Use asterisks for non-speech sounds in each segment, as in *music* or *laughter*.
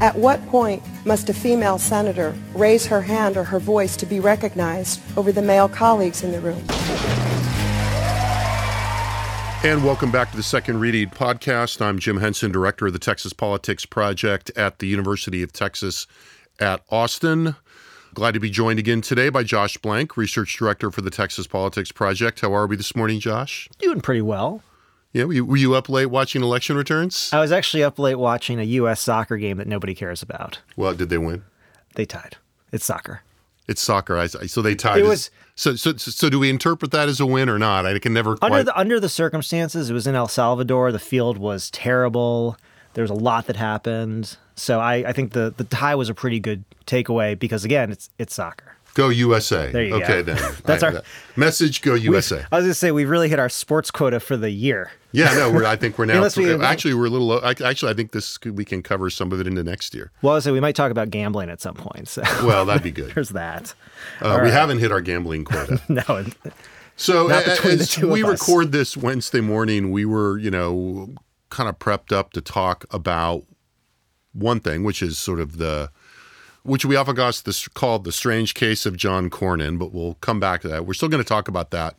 At what point must a female senator raise her hand or her voice to be recognized over the male colleagues in the room? And welcome back to the Second Reading Podcast. I'm Jim Henson, Director of the Texas Politics Project at the University of Texas at Austin. Glad to be joined again today by Josh Blank, Research Director for the Texas Politics Project. How are we this morning, Josh? Doing pretty well. Yeah, were you, were you up late watching election returns? I was actually up late watching a U.S. soccer game that nobody cares about. Well, did they win? They tied. It's soccer. It's soccer. I, so they tied. It was so, so. So do we interpret that as a win or not? I can never quite. under the under the circumstances. It was in El Salvador. The field was terrible. There was a lot that happened. So I, I think the the tie was a pretty good takeaway because again, it's it's soccer. Go USA. There you okay, go. then. *laughs* That's I- our- that- message. Go *laughs* USA. I was gonna say we've really hit our sports quota for the year. Yeah, no, we're, I think we're *laughs* now. Unless we- actually, we're a little. low- Actually, I think this could- we can cover some of it into next year. Well, I say we might talk about gambling at some point. So Well, that'd be good. *laughs* there's that. Uh, we haven't hit our gambling quota. *laughs* No, So Not a- between the as we record this Wednesday morning, we were, you know, kind of prepped up to talk about one thing, which is sort of the, which we often got this called the strange case of John Cornyn, but we'll come back to that. We're still going to talk about that.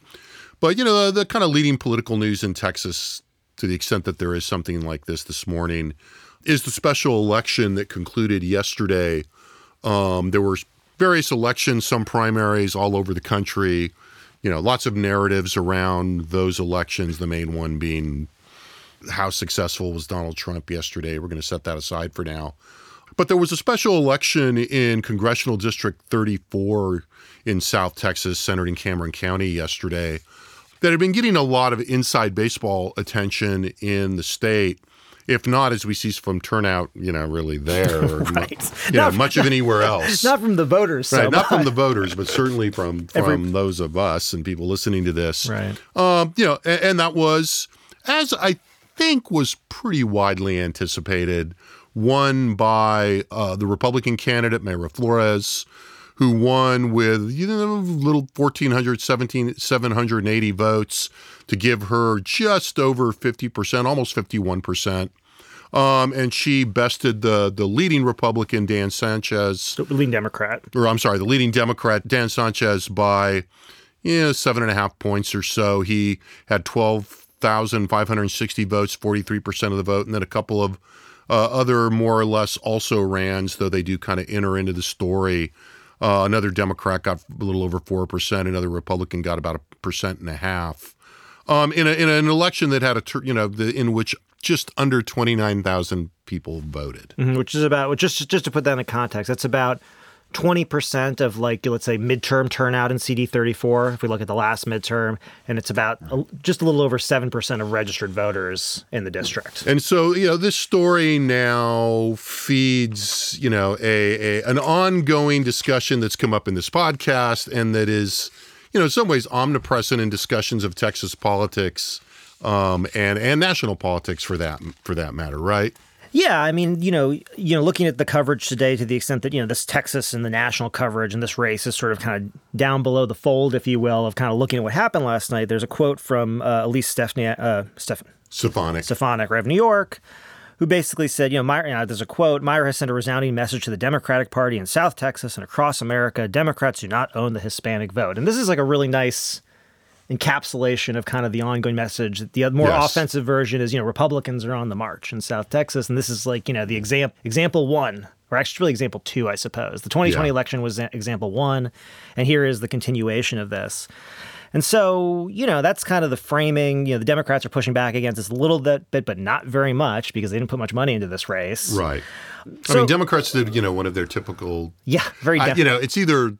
But you know, the, the kind of leading political news in Texas, to the extent that there is something like this this morning, is the special election that concluded yesterday. Um, there were various elections, some primaries all over the country. You know, lots of narratives around those elections. The main one being how successful was Donald Trump yesterday. We're going to set that aside for now. But there was a special election in Congressional District 34 in South Texas, centered in Cameron County yesterday, that had been getting a lot of inside baseball attention in the state. If not, as we see from turnout, you know, really there, or *laughs* Right. you know, much of anywhere else. *laughs* not from the voters. So Right, not from the *laughs* voters, but certainly from from Every- those of us and people listening to this. Right. Um, you know, and, and that was, as I think was pretty widely anticipated, won by uh, the Republican candidate Mayra Flores, who won with you know a little 1,400, 17, 780 votes to give her just over 50%, almost 51%. Um, and she bested the the leading Republican Dan Sanchez, The leading Democrat. or I'm sorry, the leading Democrat Dan Sanchez by you know, seven and a half points or so. He had 12,560 votes, 43 percent of the vote, and then a couple of uh, other more or less also rans, though they do kind of enter into the story. Uh, another Democrat got a little over four percent. Another Republican got about a percent and a half. Um, in, a, in an election that had a you know the, in which just under 29,000 people voted. Mhm, which is about just just to put that in context, that's about twenty percent of like let's say midterm turnout in CD thirty four. If we look at the last midterm, and it's about a, just a little over seven percent of registered voters in the district. And so, you know, this story now feeds, you know, a, a an ongoing discussion that's come up in this podcast and that is, you know, in some ways omnipresent in discussions of Texas politics um, and and national politics for that for that matter, right? Yeah, I mean, you know, you know, looking at the coverage today, to the extent that you know this Texas and the national coverage and this race is sort of kind of down below the fold, if you will, of kind of looking at what happened last night. There's a quote from uh, Elise Stephanie, uh, Stephan, Stefanik. Stefanik, Rev. New York, who basically said, you know, you know, there's a quote, Mayra has sent a resounding message to the Democratic Party in South Texas and across America. Democrats do not own the Hispanic vote. And this is like a really nice encapsulation of kind of the ongoing message. The more Yes. offensive version is, you know, Republicans are on the march in South Texas. And this is like, you know, the example, example one, or actually really example two, I suppose. The 2020 Yeah. election was example one. And here is the continuation of this. And so, you know, that's kind of the framing. You know, the Democrats are pushing back against this a little bit, bit, but not very much because they didn't put much money into this race. Right. I mean, Democrats did, you know, one of their typical Yeah, very I- you know, it's either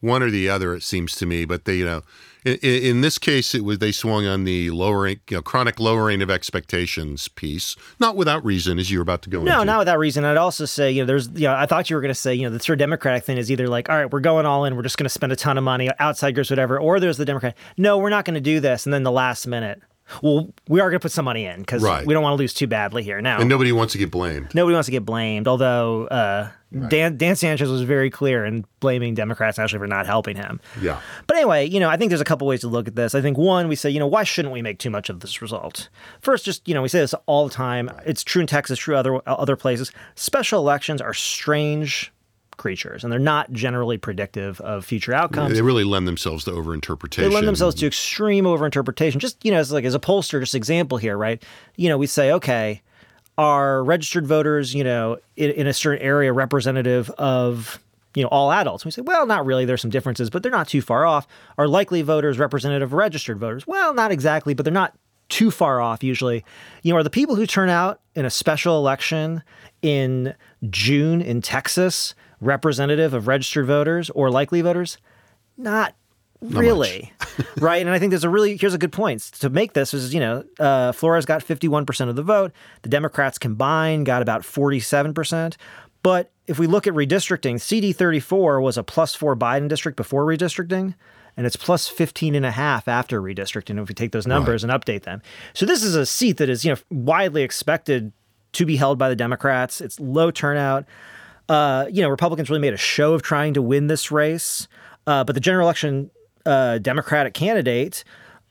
one or the other. It seems to me, but they, you know, in, in this case, it was they swung on the lowering, you know, chronic lowering of expectations piece, not without reason, as you were about to go No, into. not without reason. I'd also say, you know, there's, you know, I thought you were going to say, you know, the of Democratic thing is either like, all right, we're going all in, we're just going to spend a ton of money, outside groups, whatever, or there's the Democrat, no, we're not going to do this, and then the last minute, well, we are going to put some money in because Right. we don't want to lose too badly here. Now, and nobody wants to get blamed. nobody wants to get blamed, although uh, Dan Dan Sanchez was very clear in blaming Democrats actually for not helping him. Yeah. But anyway, you know, I think there's a couple ways to look at this. I think one, we say, you know, why shouldn't we make too much of this result? First, just you know, we say this all the time. It's true in Texas, true other other places. Special elections are strange creatures, and they're not generally predictive of future outcomes. They really lend themselves to overinterpretation. They lend themselves to extreme overinterpretation. Just you know, as like as a pollster, just example here, right? You know, we say, okay, are registered voters, you know, in, in a certain area representative of you know all adults? We say, well, not really. There's some differences, but they're not too far off. Are likely voters representative of registered voters? Well, not exactly, but they're not too far off usually. You know, are the people who turn out in a special election in June in Texas representative of registered voters or likely voters? Not really. *laughs* Right? And i think there's a really here's a good point. To make this is you know uh, flores got 51% of the vote. The democrats combined got about 47% but if we look at redistricting cd34 was a plus 4 biden district before redistricting and it's plus 15 and a half after redistricting if we take those numbers and update them. So this is a seat that is you know widely expected to be held by the democrats. It's low turnout uh, you know, Republicans really made a show of trying to win this race. Uh, but the general election uh, Democratic candidate,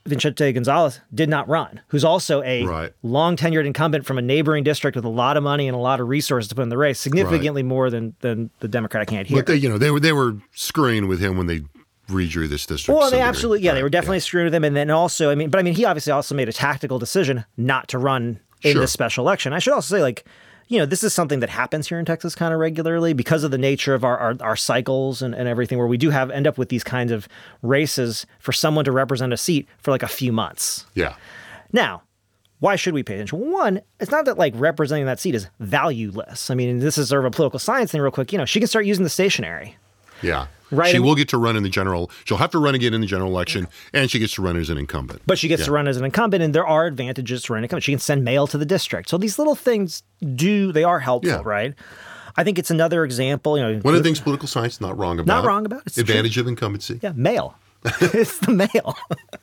Vicente Gonzalez, did not run, who's also a Right. long tenured incumbent from a neighboring district with a lot of money and a lot of resources to put in the race, significantly more than, than the Democratic candidate here. But they, you know, they were they were screwing with him when they redrew this district. Well, they absolutely, yeah, they were Right, definitely screwing with him. And then also, I mean, but I mean, he obviously also made a tactical decision not to run in Sure. this special election. I should also say, like, you know, this is something that happens here in Texas kind of regularly because of the nature of our, our, our cycles and, and everything, where we do have end up with these kinds of races for someone to represent a seat for like a few months. Yeah. Now, why should we pay attention? One, it's not that like representing that seat is valueless. I mean, this is sort of a political science thing, real quick. You know, she can start using the stationary. Yeah. Right, She will get to run in the general. She'll have to run again in the general election, and she gets to run as an incumbent. But she gets Yeah. to run as an incumbent, and there are advantages to running incumbent. She can send mail to the district. So these little things do they are helpful, Yeah. right? I think it's another example. You know, One of the things political science is not wrong about. Not wrong about. It's advantage of incumbency. yeah, mail. *laughs* it's the mail.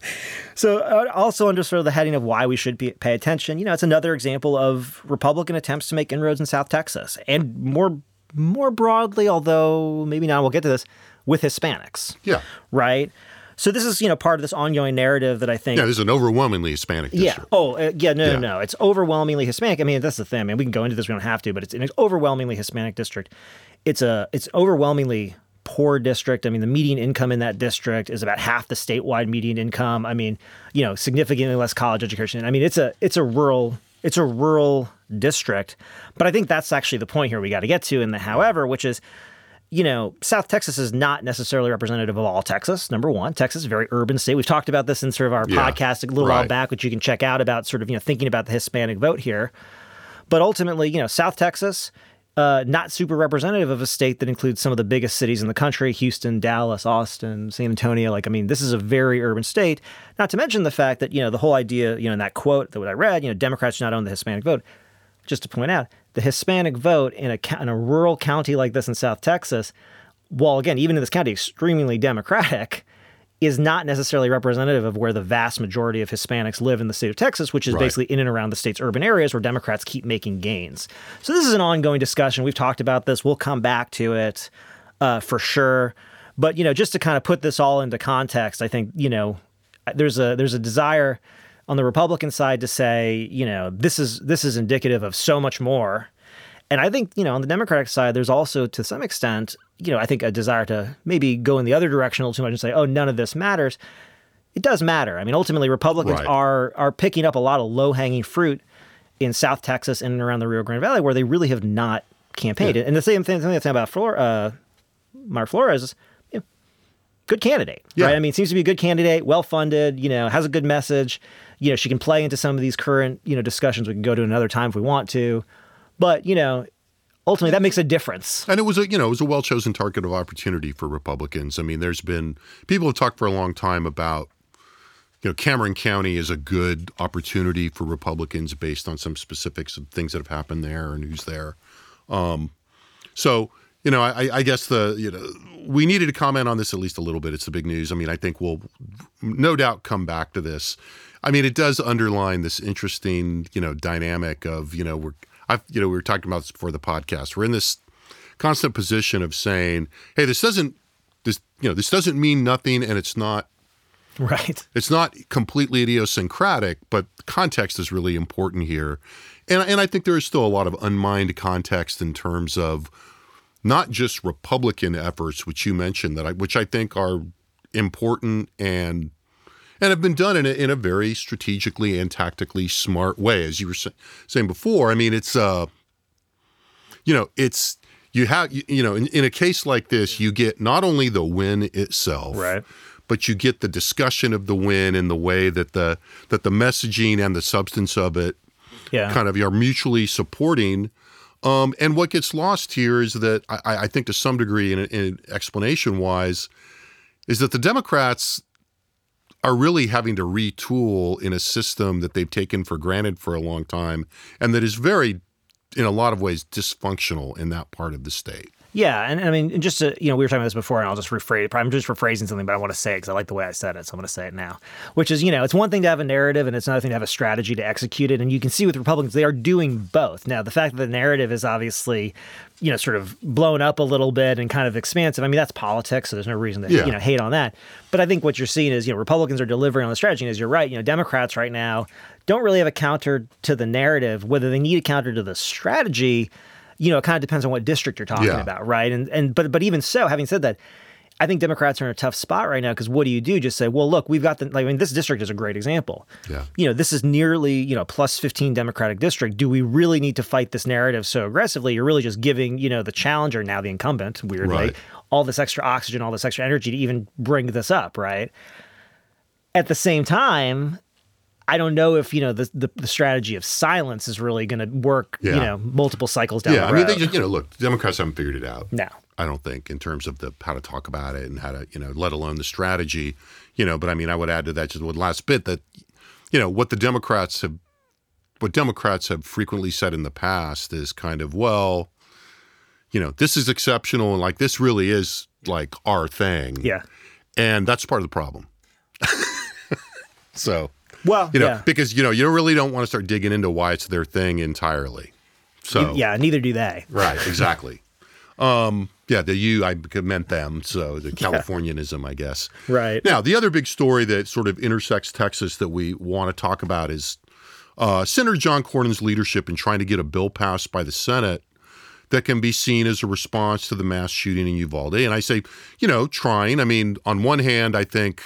*laughs* so uh, also under sort of the heading of why we should be, pay attention. You know, it's another example of Republican attempts to make inroads in South Texas, and more more broadly, although maybe not. We'll get to this with Hispanics. Yeah. Right. So this is you know part of this ongoing narrative that I think Yeah, this is an overwhelmingly Hispanic Yeah. Oh, uh, yeah. No, Yeah. no, no. It's overwhelmingly Hispanic. I mean, that's the thing. I mean, we can go into this. We don't have to, but it's an overwhelmingly Hispanic district. It's a it's overwhelmingly poor district. I mean, the median income in that district is about half the statewide median income. I mean, you know, significantly less college education. I mean, it's a it's a rural it's a rural district. But I think that's actually the point here we got to get to in the however, which is you know, South Texas is not necessarily representative of all Texas. Number one, Texas is a very urban state. We've talked about this in sort of our Yeah, podcast a little while back, which you can check out about sort of you know thinking about the Hispanic vote here. But ultimately, you know, South Texas, uh, not super representative of a state that includes some of the biggest cities in the country: Houston, Dallas, Austin, San Antonio. Like, I mean, this is a very urban state. Not to mention the fact that you know the whole idea, you know, in that quote that what I read, you know, Democrats do not own the Hispanic vote just to point out, the Hispanic vote in a in a rural county like this in South Texas, while again, even in this county, extremely Democratic, is not necessarily representative of where the vast majority of Hispanics live in the state of Texas, which is Right. basically in and around the state's urban areas where Democrats keep making gains. So this is an ongoing discussion. We've talked about this. We'll come back to it uh, for sure. But you know, just to kind of put this all into context, I think you know there's a there's a desire on the Republican side to say, you know, this is this is indicative of so much more. And I think, you know, on the Democratic side, there's also to some extent, you know, I think a desire to maybe go in the other direction a little too much and say, oh, none of this matters. It does matter. I mean, ultimately, Republicans Right. are are picking up a lot of low hanging fruit in South Texas and around the Rio Grande Valley where they really have not campaigned. And the same thing, the thing about Flor, uh, Mayra Flores is you know, good candidate, Yeah. right? I mean, seems to be a good candidate, well funded, you know, has a good message. You know, she can play into some of these current, you know, discussions. We can go to another time if we want to. But, you know, ultimately that makes a difference. And it was a you know it was a well chosen target of opportunity for Republicans. I mean, there's been people have talked for a long time about you know Cameron County is a good opportunity for Republicans based on some specifics of things that have happened there and who's there. Um, so you know, I, I guess the you know we needed to comment on this at least a little bit. It's the big news. I mean, I think we'll no doubt come back to this. I mean, it does underline this interesting you know dynamic of you know we're I've you know we were talking about this before the podcast. We're in this constant position of saying, hey, this doesn't this you know this doesn't mean nothing, and it's not Right. it's not completely idiosyncratic, but context is really important here. And, and I think there is still a lot of unmined context in terms of not just Republican efforts, which you mentioned, that I, which I think are important and and have been done in a, in a very strategically and tactically smart way, as you were sa- saying before. I mean, it's uh, you know, it's you have you, you know, in, in a case like this, you get not only the win itself, Right. but you get the discussion of the win and the way that the that the messaging and the substance of it Yeah. kind of are mutually supporting. Um, and what gets lost here is that I, I think to some degree, in, in explanation wise, is that the Democrats are really having to retool in a system that they've taken for granted for a long time, and that is very, in a lot of ways, dysfunctional in that part of the state. Yeah, and I mean, and just to, you know, we were talking about this before, and I'll just rephrase. I'm just rephrasing something, but I want to say it because I like the way I said it, so I'm going to say it now. Which is, you know, it's one thing to have a narrative, and it's another thing to have a strategy to execute it. And you can see with Republicans, they are doing both. Now, the fact that the narrative is obviously, you know, sort of blown up a little bit and kind of expansive. I mean, that's politics, so there's no reason to, Yeah. you know, hate on that. But I think what you're seeing is, you know, Republicans are delivering on the strategy, and as you're right, you know, Democrats right now don't really have a counter to the narrative. Whether they need a counter to the strategy you know, it kind of depends on what district you're talking Yeah. about, right? And and but but even so, having said that, I think Democrats are in a tough spot right now because what do you do? Just say, well, look, we've got the. Like, I mean, this district is a great example. Yeah. You know, this is nearly you know plus fifteen Democratic district. Do we really need to fight this narrative so aggressively? You're really just giving you know the challenger now the incumbent, weirdly, Right. all this extra oxygen, all this extra energy to even bring this up, right? At the same time. I don't know if you know the, the, the strategy of silence is really going to work. You know, multiple cycles down the road. yeah, I mean, they just you know, look, the Democrats haven't figured it out. No. I don't think in terms of the how to talk about it and how to you know, let alone the strategy, you know. But I mean, I would add to that just one last bit that you know what the Democrats have, what Democrats have frequently said in the past is kind of well, you know, this is exceptional and like this really is like our thing. yeah. and that's part of the problem. *laughs* so Well, you know, yeah. because you know, you really don't want to start digging into why it's their thing entirely. So Yeah, neither do they. Right, *laughs* exactly. um, yeah, the you I meant them, so the Californianism, I guess. Right. Now, the other big story that sort of intersects Texas that we want to talk about is uh, Senator John Cornyn's leadership in trying to get a bill passed by the Senate that can be seen as a response to the mass shooting in Uvalde. And I say, you know, trying. I mean, on one hand, I think,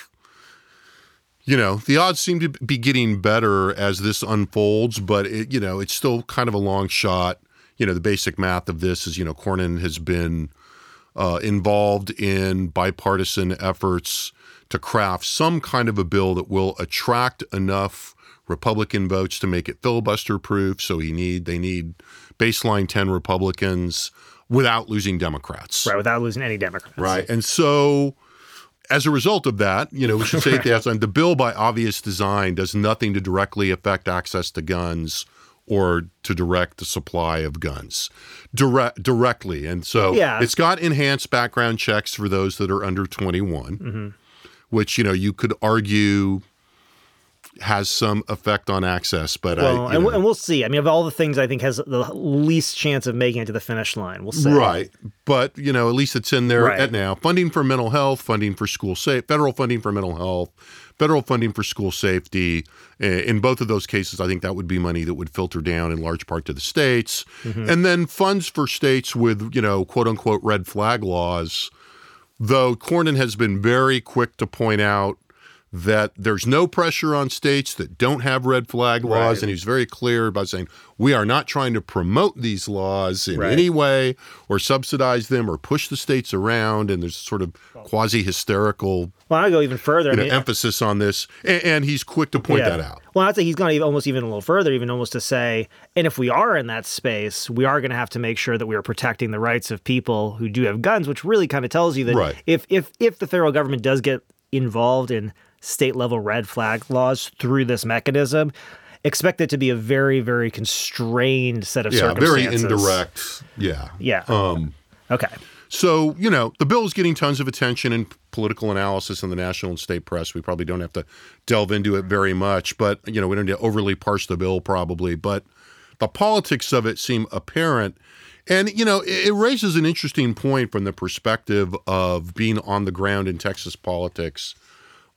you know, the odds seem to be getting better as this unfolds, but it, you know, it's still kind of a long shot. You know, the basic math of this is, you know, Cornyn has been uh, involved in bipartisan efforts to craft some kind of a bill that will attract enough Republican votes to make it filibuster proof. So he need they need baseline ten Republicans without losing Democrats. Right, without losing any Democrats. Right. And so as a result of that, you know, we should say *laughs* at the outside, the bill by obvious design does nothing to directly affect access to guns or to direct the supply of guns direct directly. And so Yeah. it's got enhanced background checks for those that are under 21, mm-hmm. which, you know, you could argue has some effect on access, but Well, I, and, and we'll see. I mean, of all the things, I think has the least chance of making it to the finish line. We'll see. Right. But, you know, at least it's in there Right. at now. Funding for mental health, funding for school safe, federal funding for mental health, federal funding for school safety. Eh, In both of those cases, I think that would be money that would filter down in large part to the states. And then funds for states with, you know, quote unquote red flag laws, though Cornyn has been very quick to point out that there's no pressure on states that don't have red flag laws. Right. And he's very clear about saying, we are not trying to promote these laws in Right. any way or subsidize them or push the states around. And there's sort of quasi hysterical Well, I go even further. you know, I mean, emphasis on this. And, and he's quick to point that out. Well, I'd say he's gone even, almost even a little further, even almost to say, and if we are in that space, we are going to have to make sure that we are protecting the rights of people who do have guns, which really kind of tells you that Right. if if if the federal government does get involved in state level red flag laws through this mechanism, expect it to be a very very constrained set of Yeah, very indirect. Yeah. Yeah. Um. Okay. So, you know, the bill is getting tons of attention in political analysis in the national and state press. We probably don't have to delve into it very much, but, you know, we don't need to overly parse the bill probably, but the politics of it seem apparent. And, you know, it, it raises an interesting point from the perspective of being on the ground in Texas politics.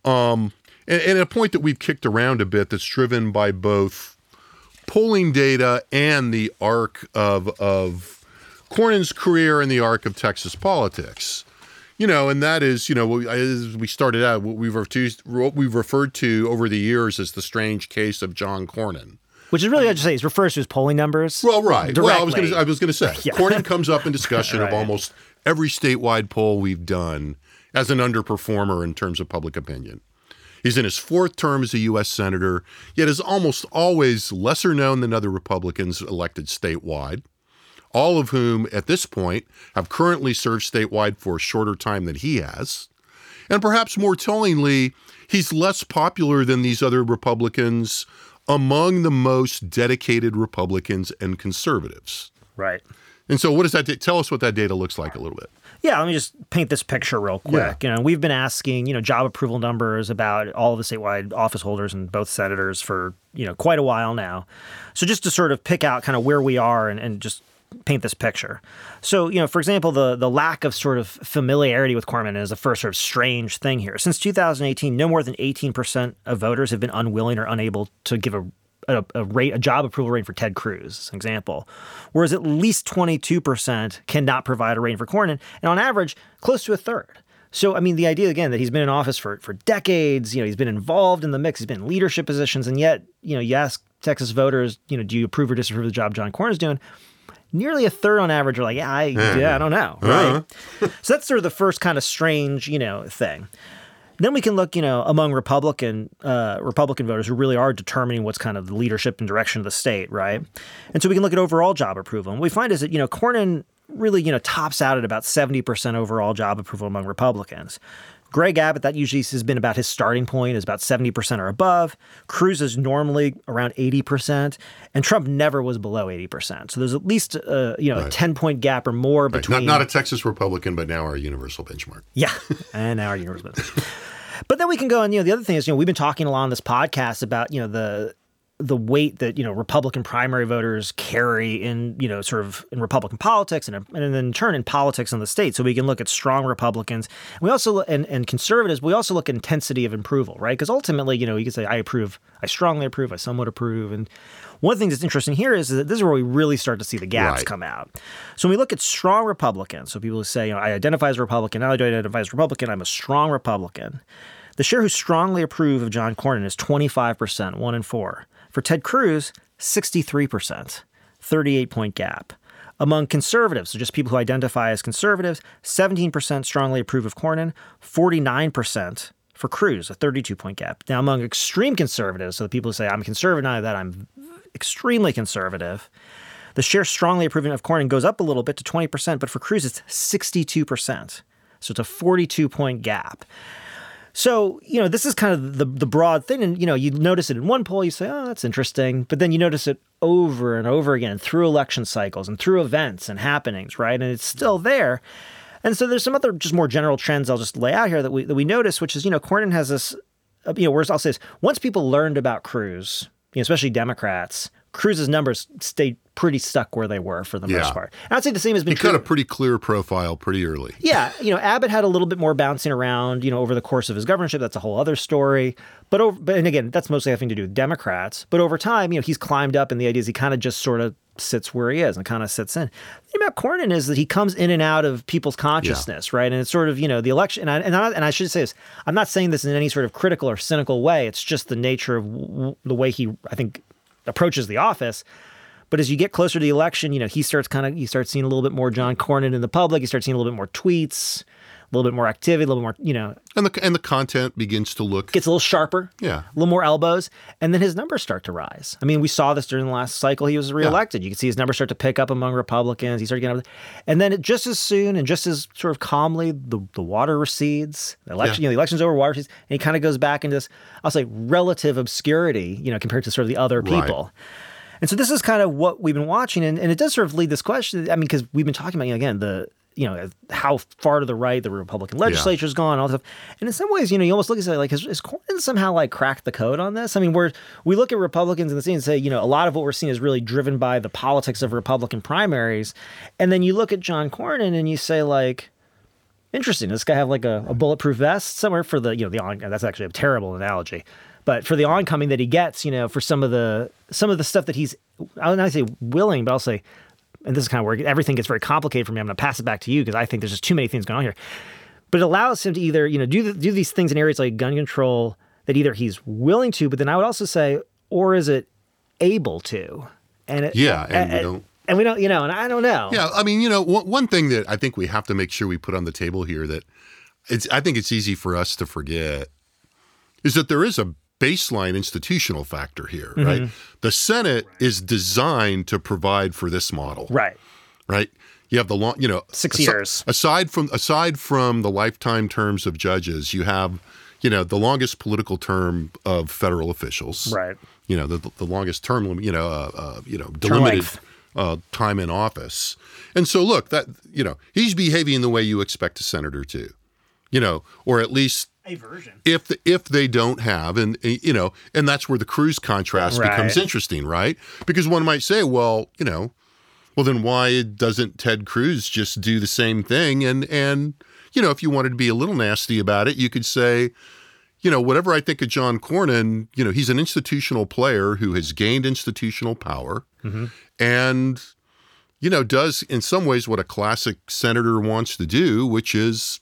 Um, and, and a point that we've kicked around a bit that's driven by both polling data and the arc of, of Cornyn's career and the arc of Texas politics. You know, and that is, you know, as we started out, what we've, referred to, what we've referred to over the years as the strange case of John Cornyn. Which is really, I just say, it refers to his polling numbers. Well, right. Well, I was going directly. to, I was going to say, *laughs* Yeah. Cornyn comes up in discussion of *laughs* almost every statewide poll we've done as an underperformer in terms of public opinion. He's in his fourth term as a U.S. senator, yet is almost always lesser known than other Republicans elected statewide, all of whom at this point have currently served statewide for a shorter time than he has. And perhaps more tellingly, he's less popular than these other Republicans among the most dedicated Republicans and conservatives. Right. And so, what does that da- tell us? What that data looks like a little bit. Yeah, let me just paint this picture real quick. Yeah. You know, we've been asking, you know, job approval numbers about all of the statewide office holders and both senators for, you know, quite a while now. So just to sort of pick out kind of where we are and, and just paint this picture. So, you know, for example, the the lack of sort of familiarity with Cornyn is the first sort of strange thing here. Since 2018, no more than 18% of voters have been unwilling or unable to give a a, a rate, a job approval rating for Ted Cruz, as an example, whereas at least 22% cannot provide a rating for Cornyn, and on average, close to a third. So, I mean, the idea again that he's been in office for for decades, you know, he's been involved in the mix, he's been in leadership positions, and yet, you know, you ask Texas voters, you know, do you approve or disapprove of the job John Cornyn's doing? Nearly a third on average are like, yeah, I, yeah, I don't know, right? Uh-huh. so that's sort of the first kind of strange, you know, thing. Then we can look, you know, among Republican uh, Republican voters who really are determining what's kind of the leadership and direction of the state, right? And so we can look at overall job approval. And what we find is that, you know, Cornyn really, you know, tops out at about 70% overall job approval among Republicans. Greg Abbott, that usually has been about his starting point, is about 70% or above. Cruz is normally around 80%, and Trump never was below 80%. So there's at least, uh, you know, a 10 point gap or more Right. between. Not, not a Texas Republican, but now our universal benchmark. Yeah, and now our universal business. *laughs* but then we can go and you know the other thing is you know we've been talking a lot on this podcast about you know the the weight that you know Republican primary voters carry in you know sort of in Republican politics and, and in turn in politics in the state. So we can look at strong Republicans. We also and and conservatives. We also look at intensity of approval, right? Because ultimately, you know, you can say I approve, I strongly approve, I somewhat approve, and one of the things that's interesting here is that this is where we really start to see the gaps Right. come out. So when we look at strong Republicans, so people who say, you know, I identify as a Republican, not only do I identify as a Republican, I'm a strong Republican. The share who strongly approve of John Cornyn is 25%, one in four. For Ted Cruz, 63%, 38 point gap. Among conservatives, so just people who identify as conservatives, 17% strongly approve of Cornyn, 49% for Cruz, a 32 point gap. Now, among extreme conservatives, so the people who say, I'm conservative, not that I'm extremely conservative, the share strongly approving of Cornyn goes up a little bit to 20%, but for Cruz, it's 62%. So it's a 42 point gap. So, you know, this is kind of the, the broad thing. And, you know, you notice it in one poll, you say, oh, that's interesting. But then you notice it over and over again through election cycles and through events and happenings, right? And it's still there. And so there's some other just more general trends I'll just lay out here that we, that we notice, which is, you know, Cornyn has this, you know, whereas I'll say this, once people learned about Cruz, especially Democrats, Cruz's numbers stayed pretty stuck where they were for the Yeah. most part. And I'd say the same has been He true. cut a pretty clear profile pretty early. Yeah, you know, Abbott had a little bit more bouncing around, you know, over the course of his governorship. That's a whole other story. But over, but and again, that's mostly having to do with Democrats. But over time, you know, he's climbed up, and the idea is he kind of just sort of sits where he is and kind of sits in. The thing about Cornyn is that he comes in and out of people's consciousness, right? And it's sort of you know the election. And I, and, I, and I should say this: I'm not saying this in any sort of critical or cynical way. It's just the nature of w- the way he, I think, approaches the office. But as you get closer to the election, you know, he starts kind of you start seeing a little bit more John Cornyn in the public. You start seeing a little bit more tweets, a little bit more activity, a little bit more, you know, And the and the content begins to look gets a little sharper. Yeah. A little more elbows. And then his numbers start to rise. I mean, we saw this during the last cycle he was reelected. You can see his numbers start to pick up among Republicans. He started getting up. And then just as soon and just as sort of calmly, the, the water recedes. The election, Yeah. you know, the election's over, water recedes, and he kind of goes back into this, I'll say, relative obscurity, you know, compared to sort of the other Right. And so this is kind of what we've been watching, and, and it does sort of lead this question. I mean, because we've been talking about you know, again the you know how far to the right the Republican legislature's gone, all this stuff. And in some ways, you know, you almost look at it like has, has Cornyn somehow like cracked the code on this? I mean, we're we look at Republicans in the scene and say, you know, a lot of what we're seeing is really driven by the politics of Republican primaries, and then you look at John Cornyn and you say like. Interesting. Does this guy have like a, a bulletproof vest somewhere for the you know the on? That's actually a terrible analogy, but for the oncoming that he gets, you know, for some of the some of the stuff that he's I'll not say willing, but I'll say, and this is kind of where everything gets very complicated for me. I'm going to pass it back to you because I think there's just too many things going on here. But it allows him to either you know do the, do these things in areas like gun control that either he's willing to, but then I would also say, or is it able to? And it, Yeah, and we don't- and we don't, you know, and I don't know. Yeah, I mean, you know, one, one thing that I think we have to make sure we put on the table here that it's I think it's easy for us to forget is that there is a baseline institutional factor here, Mm-hmm. right? The Senate is designed to provide for this model, Right. right? You have the long, you know, Six years. Aside from aside from the lifetime terms of judges, you have, you know, the longest political term of federal officials, Right. You know, the the longest term limit, you know, uh, uh, you know, delimited uh, time in office. And so, look, that you know, he's behaving the way you expect a senator to, you know, or at least A version. if the, if they don't have, and you know, and that's where the Cruz contrast becomes interesting, right? Because one might say, well, you know, well then why doesn't Ted Cruz just do the same thing? And and you know, if you wanted to be a little nasty about it, you could say, you know, whatever I think of John Cornyn, you know, he's an institutional player who has gained institutional power mm-hmm. and, you know, does in some ways what a classic senator wants to do, which is,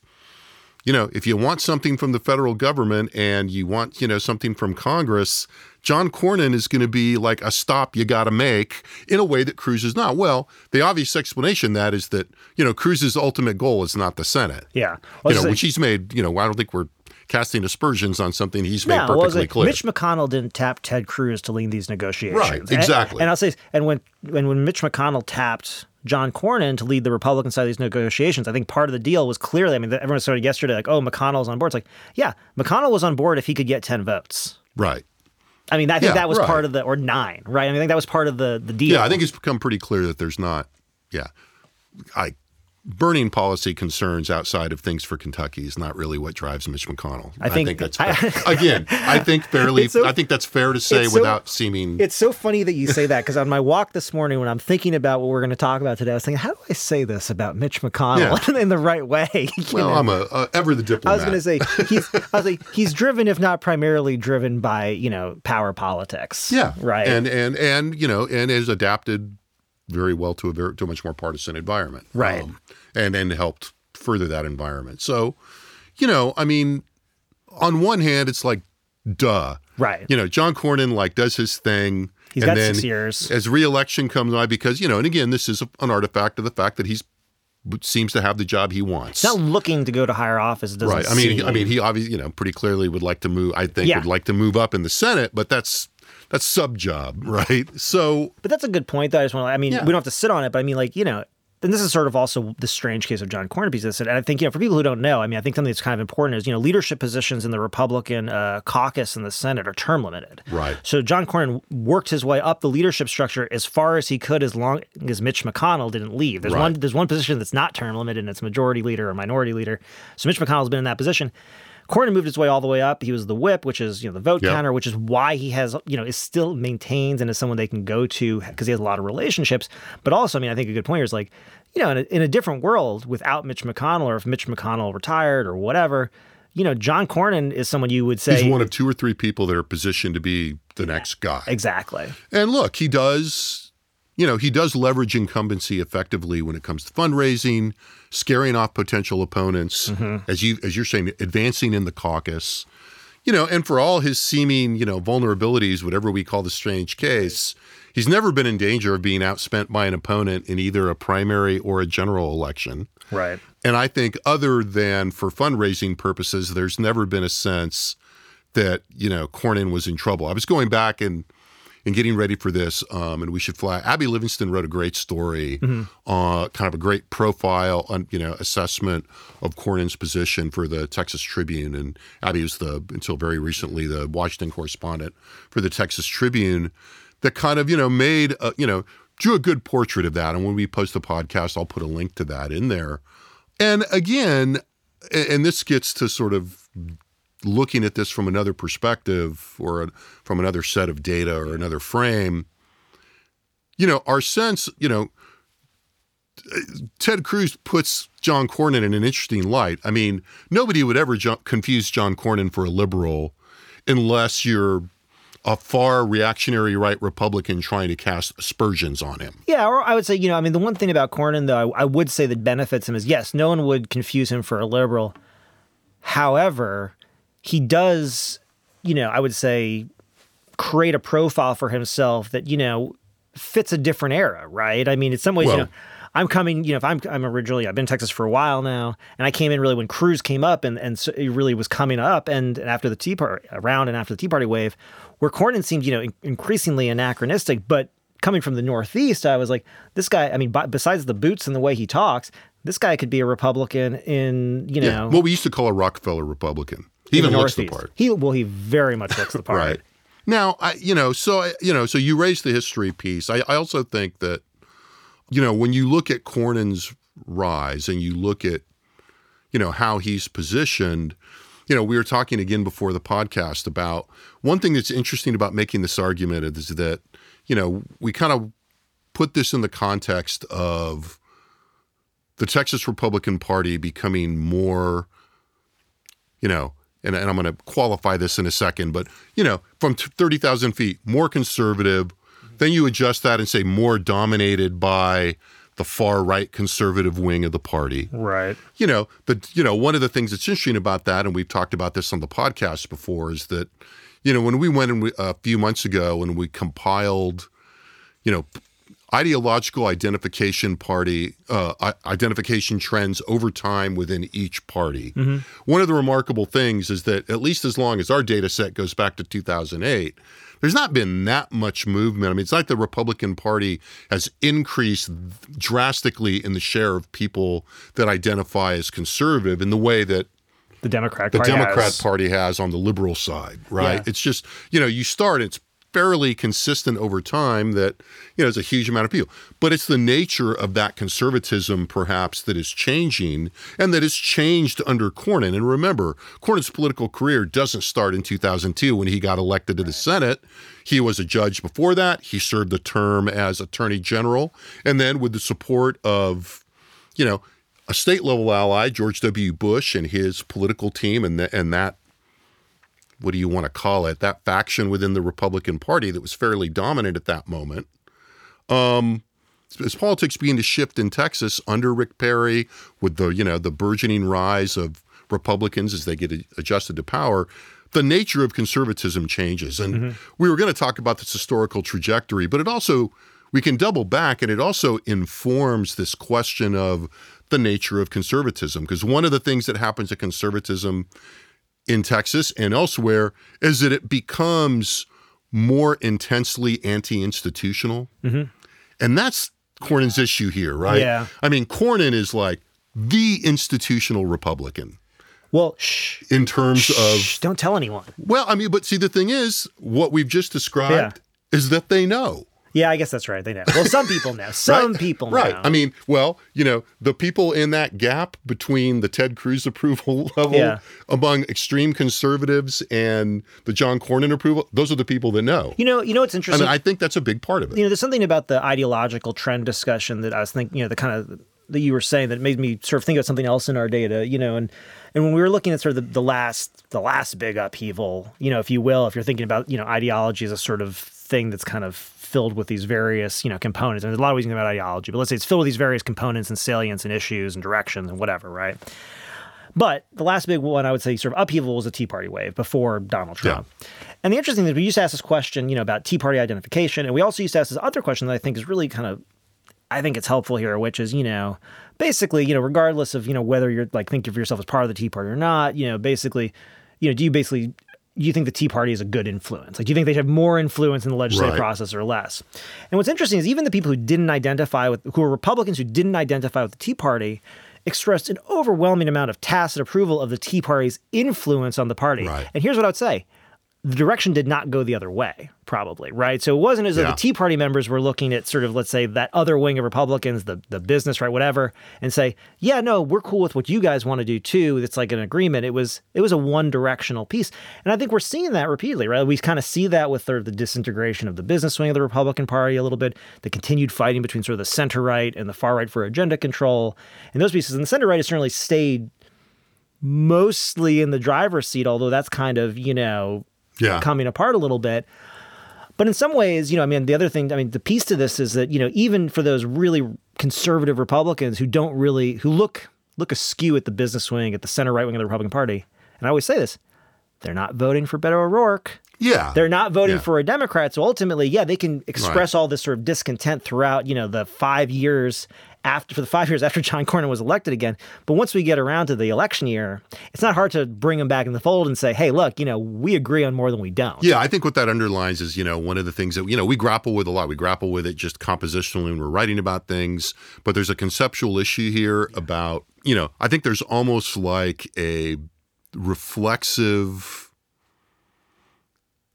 you know, if you want something from the federal government and you want, you know, something from Congress, John Cornyn is going to be like a stop you got to make in a way that Cruz is not. Well, the obvious explanation that is that, you know, Cruz's ultimate goal is not the Senate. Yeah. You know, which he's made, you know, I don't think we're casting aspersions on something he's made No, well, perfectly like clear. Mitch McConnell didn't tap Ted Cruz to lead these negotiations. Right, And- exactly. And, I'll say, and when when when Mitch McConnell tapped John Cornyn to lead the Republican side of these negotiations, I think part of the deal was clearly. I mean, everyone started yesterday like, "Oh, McConnell's on board." It's like, yeah, McConnell was on board if he could get ten votes. right. I mean, I think Yeah, that was right. part of the or nine, right? I mean, I think that was part of the the deal. Yeah, I think it's become pretty clear that there's not, yeah, I burning policy concerns outside of things for Kentucky is not really what drives Mitch McConnell. I think- that's I- fair. *laughs* again. I think fairly. So- I think that's fair to say it's so- without seeming. It's so funny that you say that because on my walk this morning, when I'm thinking about what we're going to talk about today, I was thinking, how do I say this about Mitch McConnell *laughs* in the right way? *laughs* Well, know? I'm a, a ever the diplomat. I was going to say he's. I was like he's driven, if not primarily driven by you know power politics. yeah, right. and and and you know, and is adapted very well to a very to a much more partisan environment, Um, Right. and and helped further that environment. So, you know, I mean, on one hand, it's like, duh, Right. You know, John Cornyn like does his thing. He's and got then six years. As reelection comes by, because you know, and again, this is an artifact of the fact that he's seems to have the job he wants. He's not looking to go to higher office. Right. I mean, seem. I mean, he obviously, you know, pretty clearly would like to move. I think Yeah. would like to move up in the Senate, but that's that's sub job, right? So But that's a good point, though. I just want to, I mean, Yeah. we don't have to sit on it, but I mean, like, you know, and this is sort of also the strange case of John Cornyn of this. And I think, you know, for people who don't know, I mean, I think something that's kind of important is, you know, leadership positions in the Republican uh, caucus in the Senate are term limited. Right. So John Cornyn worked his way up the leadership structure as far as he could, as long as Mitch McConnell didn't leave. There's one there's one position that's not term limited, and it's majority leader or minority leader. So Mitch McConnell's been in that position. Cornyn moved his way all the way up. He was the whip, which is you know the vote Yep. counter, which is why he has you know is still maintains and is someone they can go to because he has a lot of relationships. But also, I mean, I think a good point here is like you know in a, in a different world without Mitch McConnell or if Mitch McConnell retired or whatever, you know, John Cornyn is someone you would say He's one of two or three people that are positioned to be the next guy. exactly. And look, he does, you know, he does leverage incumbency effectively when it comes to fundraising, scaring off potential opponents, mm-hmm. as you as you're saying, advancing in the caucus. You know, and for all his seeming, you know, vulnerabilities, whatever we call the strange case, he's never been in danger of being outspent by an opponent in either a primary or a general election. Right. And I think, other than for fundraising purposes, there's never been a sense that you know Cornyn was in trouble. I was going back and and getting ready for this, um, and we should fly. Abby Livingston wrote a great story, uh, kind of a great profile on you know assessment of Cornyn's position for the Texas Tribune, and Abby was the until very recently the Washington correspondent for the Texas Tribune, that kind of you know made a, you know drew a good portrait of that. And when we post the podcast, I'll put a link to that in there. And again, and this gets to sort of looking at this from another perspective or a, from another set of data or another frame. You know, our sense, you know, Ted Cruz puts John Cornyn in an interesting light. I mean, nobody would ever jo- confuse John Cornyn for a liberal unless you're a far reactionary right Republican trying to cast aspersions on him. Yeah, or I would say, you know, I mean, the one thing about Cornyn, though, I, I would say that benefits him is yes, no one would confuse him for a liberal. However, he does, you know, I would say create a profile for himself that, you know, fits a different era, right? I mean, in some ways, Well- you know, I'm coming, you know, if I'm I'm originally I've been in Texas for a while now, and I came in really when Cruz came up and and so it really was coming up, and, and after the Tea Party around and after the Tea Party wave, where Cornyn seemed, you know, in- increasingly anachronistic, but coming from the Northeast, I was like, this guy. I mean, b- besides the boots and the way he talks, this guy could be a Republican in, you know, Yeah, what we used to call a Rockefeller Republican. He even looks the part. He well, he very much looks the *laughs* part. Right. Now, I, you know, so I, you know, so you raised the history piece. I, I also think that, you know, when you look at Cornyn's rise and you look at, you know, how he's positioned, you know, we were talking again before the podcast about one thing that's interesting about making this argument is that, you know, we kind of put this in the context of the Texas Republican Party becoming more you know, and, and I'm going to qualify this in a second, but you know, from t- 30,000 feet, more conservative. Then you adjust that and say more dominated by the far right conservative wing of the party. Right. You know, but you know, one of the things that's interesting about that, and we've talked about this on the podcast before, is that you know when we went in we, a few months ago and we compiled, you know, ideological identification party uh, identification trends over time within each party. One of the remarkable things is that at least as long as our data set goes back to 2008, there's not been that much movement. I mean, it's like the Republican Party has increased drastically in the share of people that identify as conservative in the way that The Democrat the Party Democrat has- Party has on the liberal side, right? Yeah. It's just, you know, you start, it's fairly consistent over time that, you know, there's a huge amount of people. But it's the nature of that conservatism, perhaps, that is changing and that has changed under Cornyn. And remember, Cornyn's political career doesn't start in 2002 when he got elected to the Senate. He was a judge before that. He served a term as attorney general. And then, with the support of, you know, a state level ally, George W. Bush and his political team, and, th- and that, what do you want to call it, that faction within the Republican Party that was fairly dominant at that moment. Um, as politics began to shift in Texas under Rick Perry, with the you know the burgeoning rise of Republicans as they get adjusted to power, the nature of conservatism changes. And we were going to talk about this historical trajectory, but it also we can double back, and it also informs this question of the nature of conservatism. Because one of the things that happens to conservatism in Texas and elsewhere is that it becomes more intensely anti-institutional, mm-hmm. and that's Cornyn's issue here, right? Yeah. I mean, Cornyn is like the institutional Republican Well, shh, in terms shh, of don't tell anyone. well, I mean, but see, the thing is, what we've just described is that they know, Yeah, I guess that's right. They know. Well, some people know. *laughs* Some right? people know. Right. I mean, well, you know, the people in that gap between the Ted Cruz approval *laughs* level Yeah. among extreme conservatives and the John Cornyn approval, those are the people that know. you know, you know what's I interesting. mean, I think that's a big part of it. you know, there's something about the ideological trend discussion that I was thinking, you know, the kind of that you were saying that made me sort of think about something else in our data, you know, and and when we were looking at sort of the, the last the last big upheaval, you know, if you will, if you're thinking about, you know, ideology as a sort of thing that's kind of filled with these various, you know, components. And there's a lot of ways to think about ideology, but let's say it's filled with these various components and salience and issues and directions and whatever, right? But the last big one I would say sort of upheaval was the Tea Party wave before Donald Trump. And the interesting thing is we used to ask this question, you know, about Tea Party identification, and we also used to ask this other question that I think is really kind of I think it's helpful here, which is, you know, basically, you know, regardless of, you know, whether you're like think of yourself as part of the Tea Party or not, you know, basically, you know, do you basically you think the Tea Party is a good influence? Like, do you think they should have more influence in the legislative Right. process or less? And what's interesting is even the people who didn't identify with, who were Republicans who didn't identify with the Tea Party, expressed an overwhelming amount of tacit approval of the Tea Party's influence on the party. Right. And here's what I would say: the direction did not go the other way, probably, right? So it wasn't as though Yeah. the Tea Party members were looking at sort of, let's say, that other wing of Republicans, the the business, right, whatever, and say, yeah, no, we're cool with what you guys want to do too. It's like an agreement. It was it was a one directional piece, and I think we're seeing that repeatedly, right? We kind of see that with sort of the disintegration of the business wing of the Republican Party a little bit, the continued fighting between sort of the center right and the far right for agenda control, and those pieces. And the center right has certainly stayed mostly in the driver's seat, although that's kind of you know Yeah. coming apart a little bit. But in some ways, you know, I mean, the other thing, I mean, the piece to this is that you know, even for those really conservative Republicans who don't really who look look askew at the business wing, at the center right wing of the Republican Party, and I always say this, they're not voting for Beto O'Rourke. yeah. They're not voting Yeah. for a Democrat. So ultimately, yeah, they can express all this sort of discontent throughout, you know, the five years after for the five years after John Cornyn was elected again. But once we get around to the election year, it's not hard to bring them back in the fold and say, hey, look, you know, we agree on more than we don't. Yeah, I think what that underlines is, you know, one of the things that, you know, we grapple with a lot. We grapple with it just compositionally when we're writing about things, but there's a conceptual issue here about, you know, I think there's almost like a reflexive,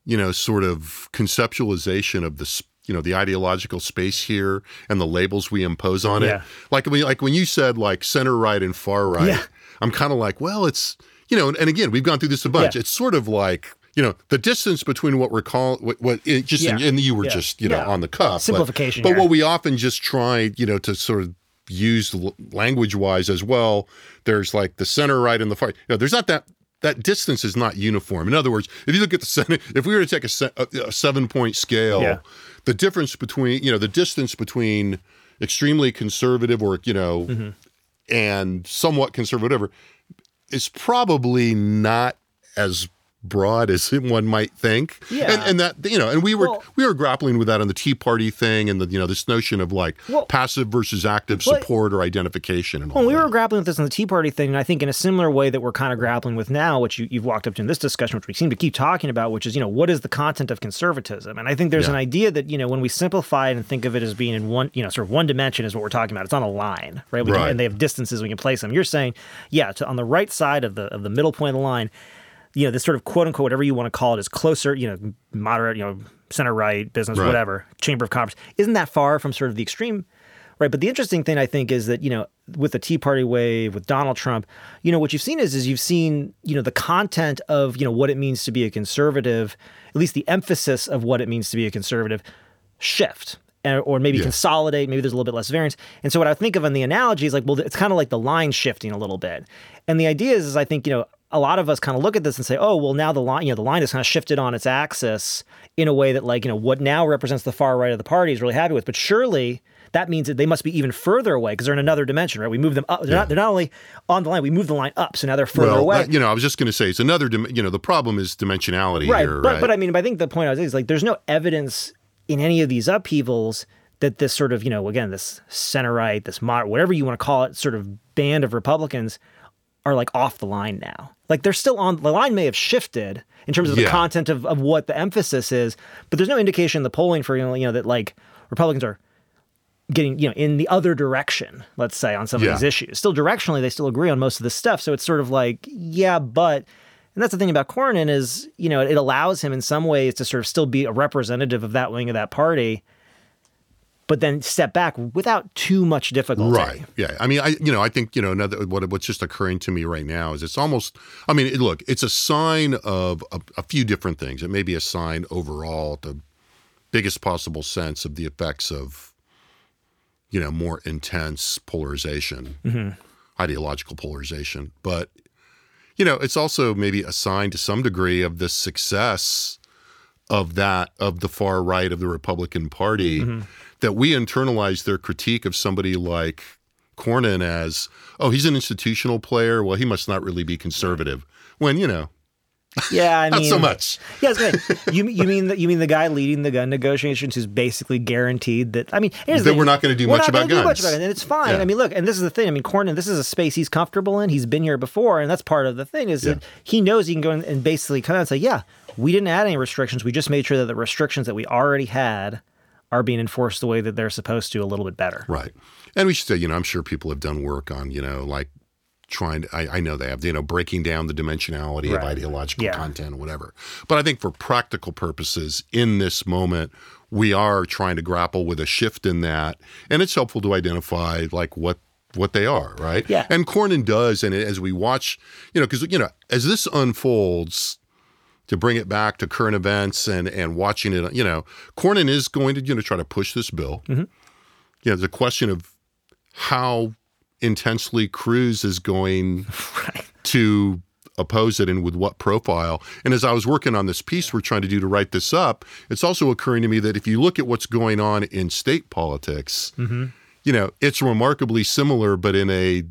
you know, sort of conceptualization of the, you know, the ideological space here and the labels we impose on Yeah. it. Like when, like when you said like center right and far right, Yeah. I'm kind of like, well, it's, you know, and, and again, we've gone through this a bunch. Yeah. It's sort of like, you know, the distance between what we're calling, what, what it just, Yeah. and you were Yeah. just, you know, Yeah. on the cuff. but- Simplification But, here. what we often just try, you know, to sort of use language wise as well, there's like the center right and the far, you know, there's not that, that distance is not uniform. In other words, if you look at the center, if we were to take a, se- a, a seven point scale, Yeah. The difference between, you know, the distance between extremely conservative or, you know, Mm-hmm. and somewhat conservative, whatever, is probably not as broad as one might think. Yeah. And, and that, you know, and we were, Well- we were grappling with that on the Tea Party thing and the, you know, this notion of like Well- passive versus active Well, support or identification and all Well, we that. were grappling with this in the Tea Party thing, and I think in a similar way that we're kind of grappling with now, which you, you've walked up to in this discussion, which we seem to keep talking about, which is, you know, what is the content of conservatism? And I think there's Yeah. an idea that, you know, when we simplify it and think of it as being in one, you know, sort of one dimension is what we're talking about. It's on a line, right? We Right. Can, and they have distances we can place them. You're saying, yeah, to, on the right side of the of the middle point of the line, you know, this sort of quote unquote, whatever you want to call it, is closer, you know, moderate, you know, center right, business, Right. whatever, chamber of commerce. Isn't that far from sort of the extreme? Right. But the interesting thing I think is that, you know, with the Tea Party wave, with Donald Trump, you know, what you've seen is is you've seen, you know, the content of, you know, what it means to be a conservative, at least the emphasis of what it means to be a conservative shift. and- Or maybe Yeah. consolidate. Maybe there's a little bit less variance. And so, what I think of in the analogy is like, well, it's kind of like the line shifting a little bit. And the idea is, is I think you know, a lot of us kind of look at this and say, oh, well, now the line, you know, the line is kind of shifted on its axis in a way that, like, you know, what now represents the far right of the party is really happy with. But surely that means that they must be even further away because they're in another dimension, right? We move them up. They're, not, they're not only on the line, we move the line up. So now they're further well, away. that- you know, I was just going to say it's another, dim- you know, the problem is dimensionality right. here, but, right? but I mean, I think the point I was saying is like, there's no evidence in any of these upheavals that this sort of, you know, again, this center right, this moderate, whatever you want to call it, sort of band of Republicans are like off the line now. Like they're still on the line may have shifted in terms of the Yeah. content of, of what the emphasis is, but there's no indication in the polling for you know, you know that like Republicans are getting you know in the other direction let's say on some of these issues still directionally they still agree on most of this stuff so it's sort of like yeah but and that's the thing about Cornyn is you know it allows him in some ways to sort of still be a representative of that wing of that party but then step back without too much difficulty. Right. Yeah. I mean, I you know, I think you know another what what's just occurring to me right now is it's almost. I mean, it, look, it's a sign of a, a few different things. It may be a sign overall, the biggest possible sense of the effects of, you know, more intense polarization, mm-hmm. ideological polarization, but you know, it's also maybe a sign to some degree of the success of that of the far right of the Republican Party mm-hmm. That we internalize their critique of somebody like Cornyn as, oh, he's an institutional player. Well, he must not really be conservative. When you know, Yeah, I *laughs* not mean, so much. Yeah, you you mean the, you mean the guy leading the gun negotiations who's basically guaranteed that I mean the That thing, we're not gonna do we're much not about do much guns. about it, and it's fine. Yeah. I mean, look, and this is the thing. I mean, Cornyn, this is a space he's comfortable in. He's been here before, and that's part of the thing is that he knows he can go in and basically come out and say, yeah, we didn't add any restrictions. We just made sure that the restrictions that we already had are being enforced the way that they're supposed to a little bit better. Right. And we should say, you know, I'm sure people have done work on, you know, like trying to, I, I know they have, you know, breaking down the dimensionality of ideological Yeah. content, whatever. But I think for practical purposes in this moment, we are trying to grapple with a shift in that. And it's helpful to identify like what what they are, right? Yeah. And Cornyn does, and as we watch, you know, because you know, as this unfolds, to bring it back to current events and and watching it, you know, Cornyn is going to you know try to push this bill. Mm-hmm. You know, there's a question of how intensely Cruz is going *laughs* to oppose it and with what profile. And as I was working on this piece we're trying to do to write this up, it's also occurring to me that if you look at what's going on in state politics, you know, it's remarkably similar, but in a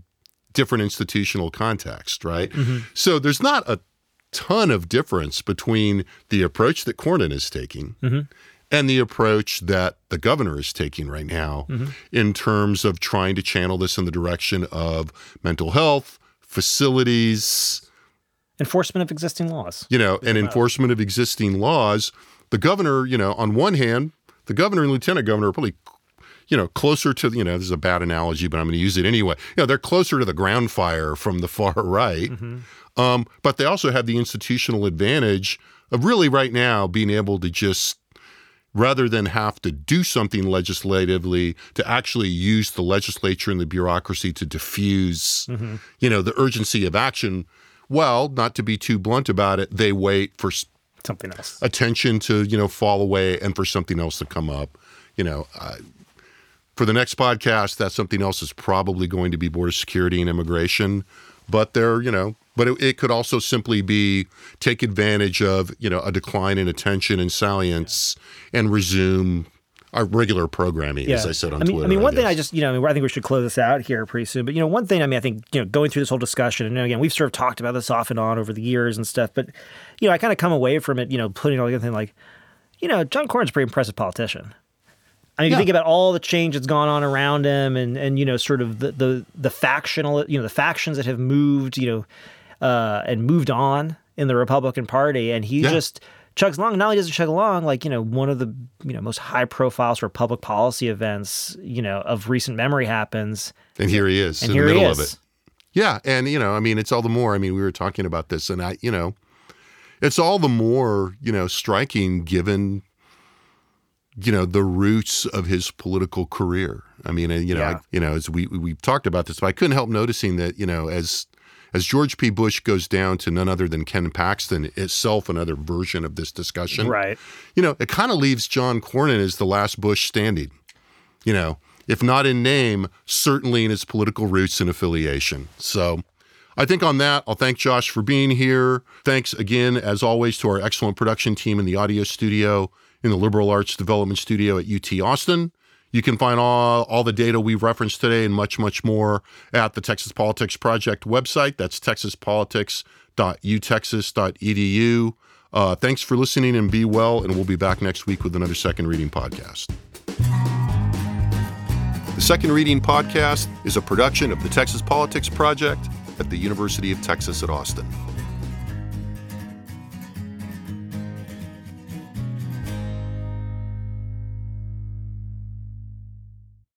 different institutional context, right? So there's not a ton of difference between the approach that Cornyn is taking mm-hmm. and the approach that the governor is taking right now mm-hmm. in terms of trying to channel this in the direction of mental health, facilities, Enforcement of existing laws. you know, and enforcement of existing laws. The governor, you know, on one hand, the governor and lieutenant governor are probably, you know, closer to, you know, this is a bad analogy, but I'm going to use it anyway. You know, they're closer to the ground fire from the far *laughs* right. Mm-hmm. Um, but they also have the institutional advantage of really right now being able to just rather than have to do something legislatively to actually use the legislature and the bureaucracy to diffuse you know the urgency of action well not to be too blunt about it they wait for Something else. attention to you know fall away and for something else to come up you know uh, for the next podcast that something else is probably going to be border security and immigration but they're you know but it, it could also simply be take advantage of you know a decline in attention and salience and resume our regular programming as i said on I mean, twitter I mean, one thing I just, you know, I, mean, I think we should close this out here pretty soon. But you know, one thing, I mean, I think you know, going through this whole discussion, and again, we've sort of talked about this off and on over the years and stuff. But you know, I kind of come away from it, you know, putting all the other thing like, you know, John Cornyn's a pretty impressive politician. I mean, you think about all the change that's gone on around him, and and you know, sort of the the the factional, you know, the factions that have moved, you know, uh, and moved on in the Republican Party, and he Yeah. just chugs along. Not only does he chug along, like you know, one of the you know most high profile sort of public policy events, you know, of recent memory happens, and here he is and in here the he middle of it Yeah, and you know, I mean, it's all the more. I mean, we were talking about this, and I, you know, it's all the more, you know, striking given, you know, the roots of his political career. I mean, you know, Yeah. I, you know, as we we- we've talked about this, but I couldn't help noticing that, you know, as as George P. Bush goes down to none other than Ken Paxton, itself another version of this discussion, Right. You know, it kind of leaves John Cornyn as the last Bush standing you know, if not in name, certainly in his political roots and affiliation. So I think on that, I'll thank Josh for being here. Thanks again, as always, to our excellent production team in the audio studio, in the Liberal Arts Development Studio at UT Austin. You can find all, all the data we've referenced today and much, much more at the Texas Politics Project website. That's texaspolitics.utexas.edu. Uh, thanks for listening and be well, and we'll be back next week with another second reading podcast. The Second Reading Podcast is a production of the Texas Politics Project at the University of Texas at Austin.